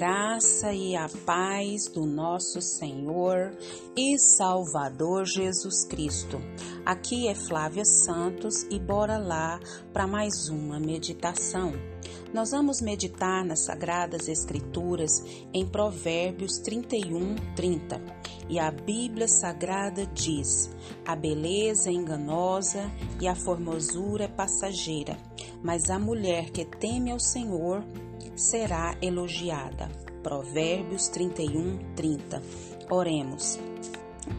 graça e a paz do nosso Senhor e Salvador Jesus Cristo. Aqui é Flávia Santos e bora lá para mais uma meditação. Nós vamos meditar nas Sagradas Escrituras em Provérbios 31, 30. E a Bíblia Sagrada diz: A beleza é enganosa e a formosura é passageira, mas a mulher que teme ao Senhor será elogiada. Provérbios 31, 30. Oremos.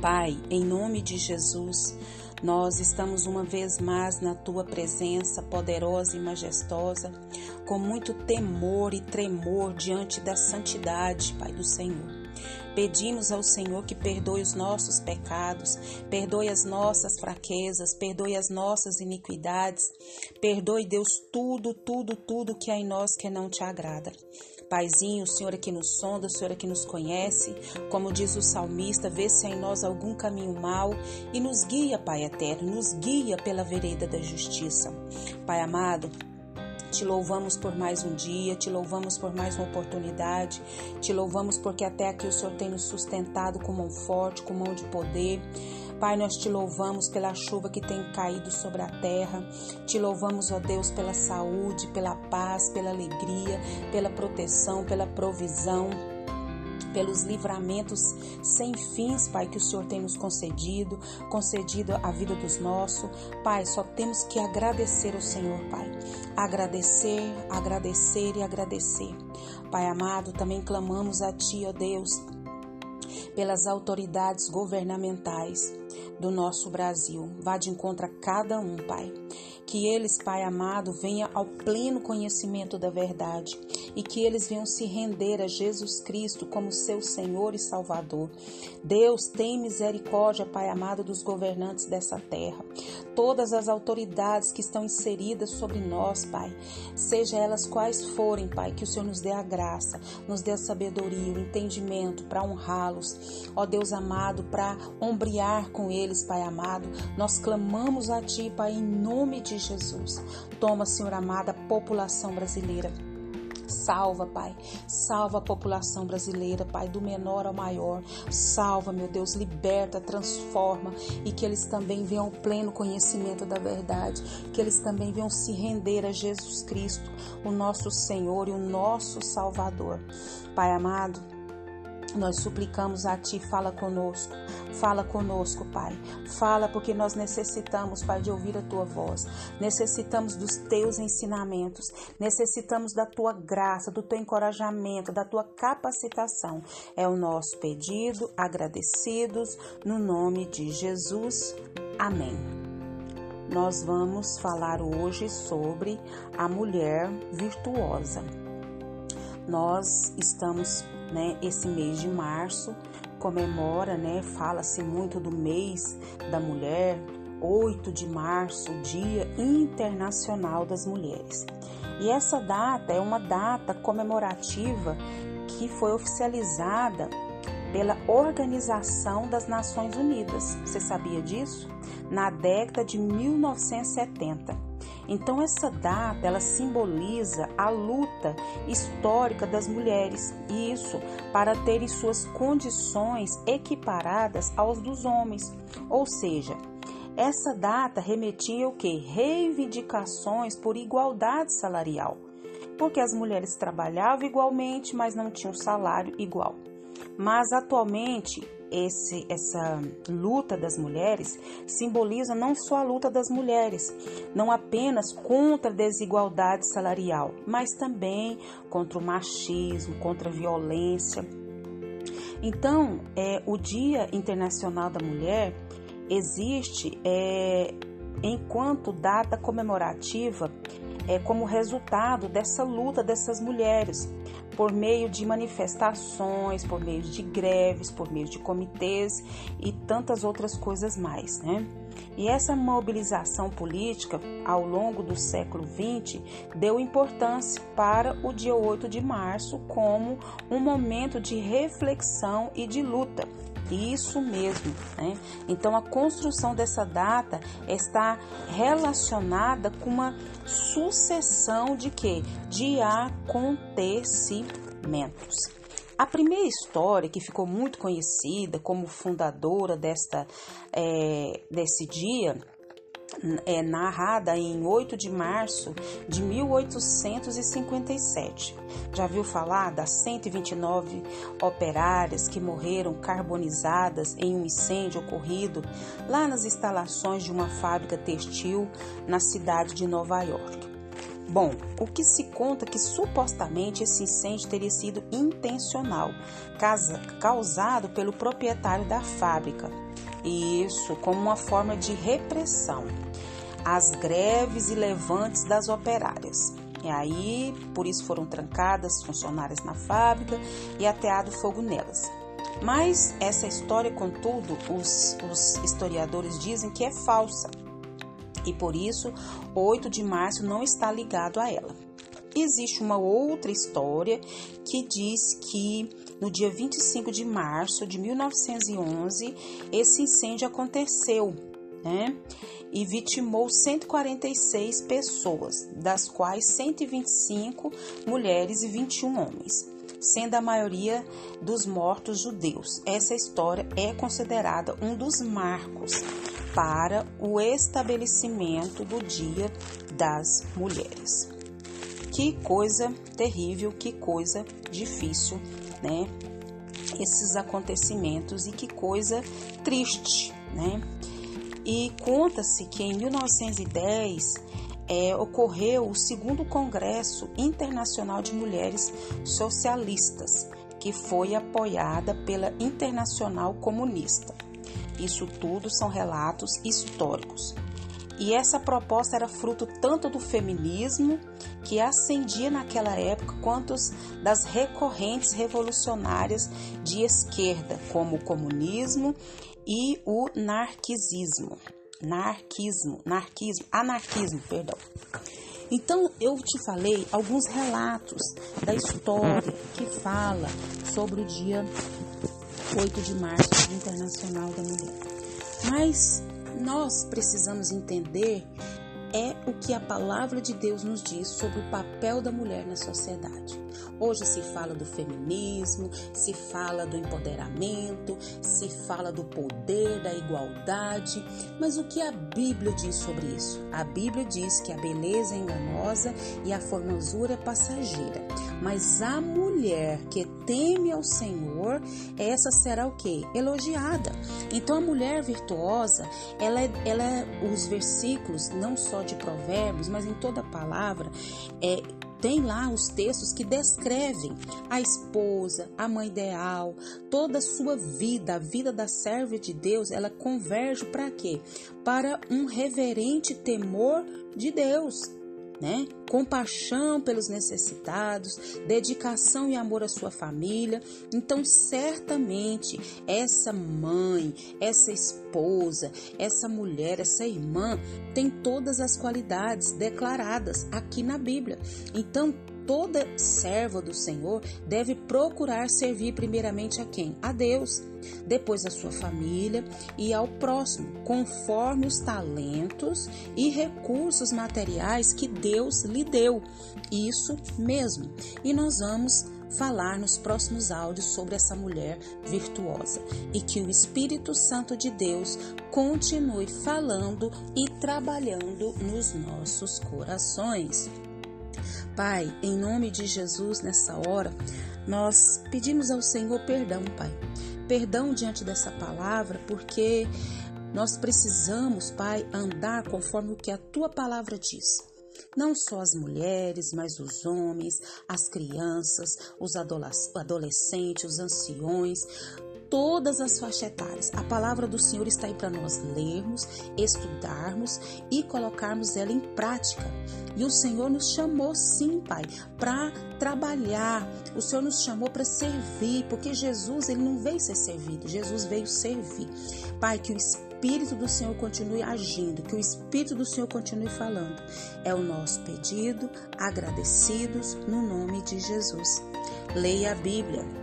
Pai, em nome de Jesus, nós estamos uma vez mais na tua presença poderosa e majestosa, com muito temor e tremor diante da santidade, Pai do Senhor. Pedimos ao Senhor que perdoe os nossos pecados, perdoe as nossas fraquezas, perdoe as nossas iniquidades, perdoe, Deus, tudo, tudo, tudo que há em nós que não te agrada. Paizinho, o Senhor é que nos sonda, o Senhor é que nos conhece, como diz o salmista, vê se há em nós algum caminho mau e nos guia, Pai eterno, nos guia pela vereda da justiça. Pai amado, te louvamos por mais um dia, te louvamos por mais uma oportunidade, te louvamos porque até aqui o Senhor tem nos sustentado com mão forte, com mão de poder. Pai, nós te louvamos pela chuva que tem caído sobre a terra. Te louvamos, ó Deus, pela saúde, pela paz, pela alegria, pela proteção, pela provisão pelos livramentos sem fins, Pai, que o Senhor tem nos concedido, concedido a vida dos nossos. Pai, só temos que agradecer ao Senhor, Pai. Agradecer, agradecer e agradecer. Pai amado, também clamamos a Ti, ó Deus, pelas autoridades governamentais do nosso Brasil. Vá de encontro a cada um, Pai. Que eles, Pai amado, venham ao pleno conhecimento da verdade e que eles venham se render a Jesus Cristo como seu Senhor e Salvador. Deus, tem misericórdia, Pai amado, dos governantes dessa terra. Todas as autoridades que estão inseridas sobre nós, Pai, seja elas quais forem, Pai, que o Senhor nos dê a graça, nos dê a sabedoria, o entendimento para honrá-los. Ó Deus amado, para ombrear com eles, Pai amado, nós clamamos a Ti, Pai, em nome de Jesus. Toma, Senhor amado, a população brasileira Salva, Pai. Salva a população brasileira, Pai, do menor ao maior. Salva, meu Deus, liberta, transforma e que eles também venham ao pleno conhecimento da verdade, que eles também venham se render a Jesus Cristo, o nosso Senhor e o nosso Salvador. Pai amado, nós suplicamos a Ti, fala conosco, fala conosco, Pai. Fala porque nós necessitamos, Pai, de ouvir a Tua voz. Necessitamos dos Teus ensinamentos. Necessitamos da Tua graça, do Teu encorajamento, da Tua capacitação. É o nosso pedido, agradecidos, no nome de Jesus. Amém. Nós vamos falar hoje sobre a mulher virtuosa. Nós estamos né? Esse mês de março comemora, né? Fala-se muito do mês da mulher, 8 de março, Dia Internacional das Mulheres. E essa data é uma data comemorativa que foi oficializada pela Organização das Nações Unidas. Você sabia disso? Na década de 1970. Então essa data ela simboliza a luta histórica das mulheres, e isso para terem suas condições equiparadas aos dos homens. Ou seja, essa data remetia o que? Reivindicações por igualdade salarial, porque as mulheres trabalhavam igualmente, mas não tinham salário igual. Mas atualmente esse, essa luta das mulheres simboliza não só a luta das mulheres, não apenas contra a desigualdade salarial, mas também contra o machismo, contra a violência. Então, é, o Dia Internacional da Mulher existe é, enquanto data comemorativa é, como resultado dessa luta dessas mulheres por meio de manifestações, por meio de greves, por meio de comitês e tantas outras coisas mais, né? E essa mobilização política ao longo do século XX deu importância para o dia 8 de março como um momento de reflexão e de luta isso mesmo. Né? Então, a construção dessa data está relacionada com uma sucessão de quê? De acontecimentos Mentos. A primeira história que ficou muito conhecida como fundadora desta, é, desse dia é narrada em 8 de março de 1857. Já viu falar das 129 operárias que morreram carbonizadas em um incêndio ocorrido lá nas instalações de uma fábrica textil na cidade de Nova York? Bom, o que se conta é que supostamente esse incêndio teria sido intencional, causado pelo proprietário da fábrica isso como uma forma de repressão às greves e levantes das operárias. E aí, por isso foram trancadas funcionárias na fábrica e ateado fogo nelas. Mas essa história, contudo, os, os historiadores dizem que é falsa. E por isso, 8 de março não está ligado a ela. Existe uma outra história que diz que no dia 25 de março de 1911 esse incêndio aconteceu, né? E vitimou 146 pessoas, das quais 125 mulheres e 21 homens, sendo a maioria dos mortos judeus. Essa história é considerada um dos marcos para o estabelecimento do Dia das Mulheres. Que coisa terrível, que coisa difícil, né? Esses acontecimentos e que coisa triste, né? E conta-se que em 1910 é, ocorreu o segundo Congresso Internacional de Mulheres Socialistas, que foi apoiada pela Internacional Comunista. Isso tudo são relatos históricos. E essa proposta era fruto tanto do feminismo, que ascendia naquela época, quanto das recorrentes revolucionárias de esquerda, como o comunismo e o narquisismo. Narquismo, narquismo, anarquismo, perdão. Então eu te falei alguns relatos da história que fala sobre o dia 8 de março, Internacional da Mulher. Mas nós precisamos entender é o que a palavra de Deus nos diz sobre o papel da mulher na sociedade. Hoje se fala do feminismo, se fala do empoderamento, se fala do poder, da igualdade, mas o que a Bíblia diz sobre isso? A Bíblia diz que a beleza é enganosa e a formosura é passageira, mas a mulher que teme ao Senhor, essa será o que? Elogiada. Então a mulher virtuosa, ela, é, ela é, os versículos não só de Provérbios, mas em toda palavra, é tem lá os textos que descrevem a esposa, a mãe ideal, toda a sua vida, a vida da serva de Deus, ela converge para quê? Para um reverente temor de Deus né? Compaixão pelos necessitados, dedicação e amor à sua família. Então, certamente, essa mãe, essa esposa, essa mulher, essa irmã tem todas as qualidades declaradas aqui na Bíblia. Então, toda serva do Senhor deve procurar servir primeiramente a quem? A Deus, depois a sua família e ao próximo, conforme os talentos e recursos materiais que Deus lhe deu. Isso mesmo. E nós vamos falar nos próximos áudios sobre essa mulher virtuosa e que o Espírito Santo de Deus continue falando e trabalhando nos nossos corações. Pai, em nome de Jesus, nessa hora, nós pedimos ao Senhor perdão, Pai. Perdão diante dessa palavra, porque nós precisamos, Pai, andar conforme o que a tua palavra diz. Não só as mulheres, mas os homens, as crianças, os adolescentes, os anciões, todas as faixas etárias. A palavra do Senhor está aí para nós lermos, estudarmos e colocarmos ela em prática. E o Senhor nos chamou, sim, Pai, para trabalhar. O Senhor nos chamou para servir, porque Jesus ele não veio ser servido, Jesus veio servir. Pai, que o Espírito do Senhor continue agindo, que o Espírito do Senhor continue falando. É o nosso pedido, agradecidos no nome de Jesus. Leia a Bíblia.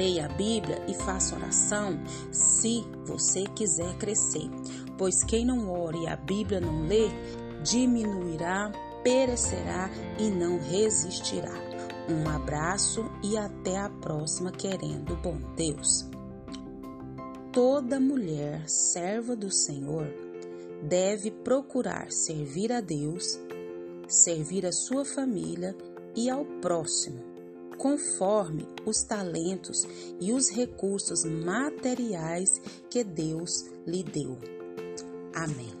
Leia a Bíblia e faça oração se você quiser crescer, pois quem não ore e a Bíblia não lê, diminuirá, perecerá e não resistirá. Um abraço e até a próxima, querendo bom Deus. Toda mulher serva do Senhor deve procurar servir a Deus, servir a sua família e ao próximo, conforme os talentos e os recursos materiais que Deus lhe deu. Amém.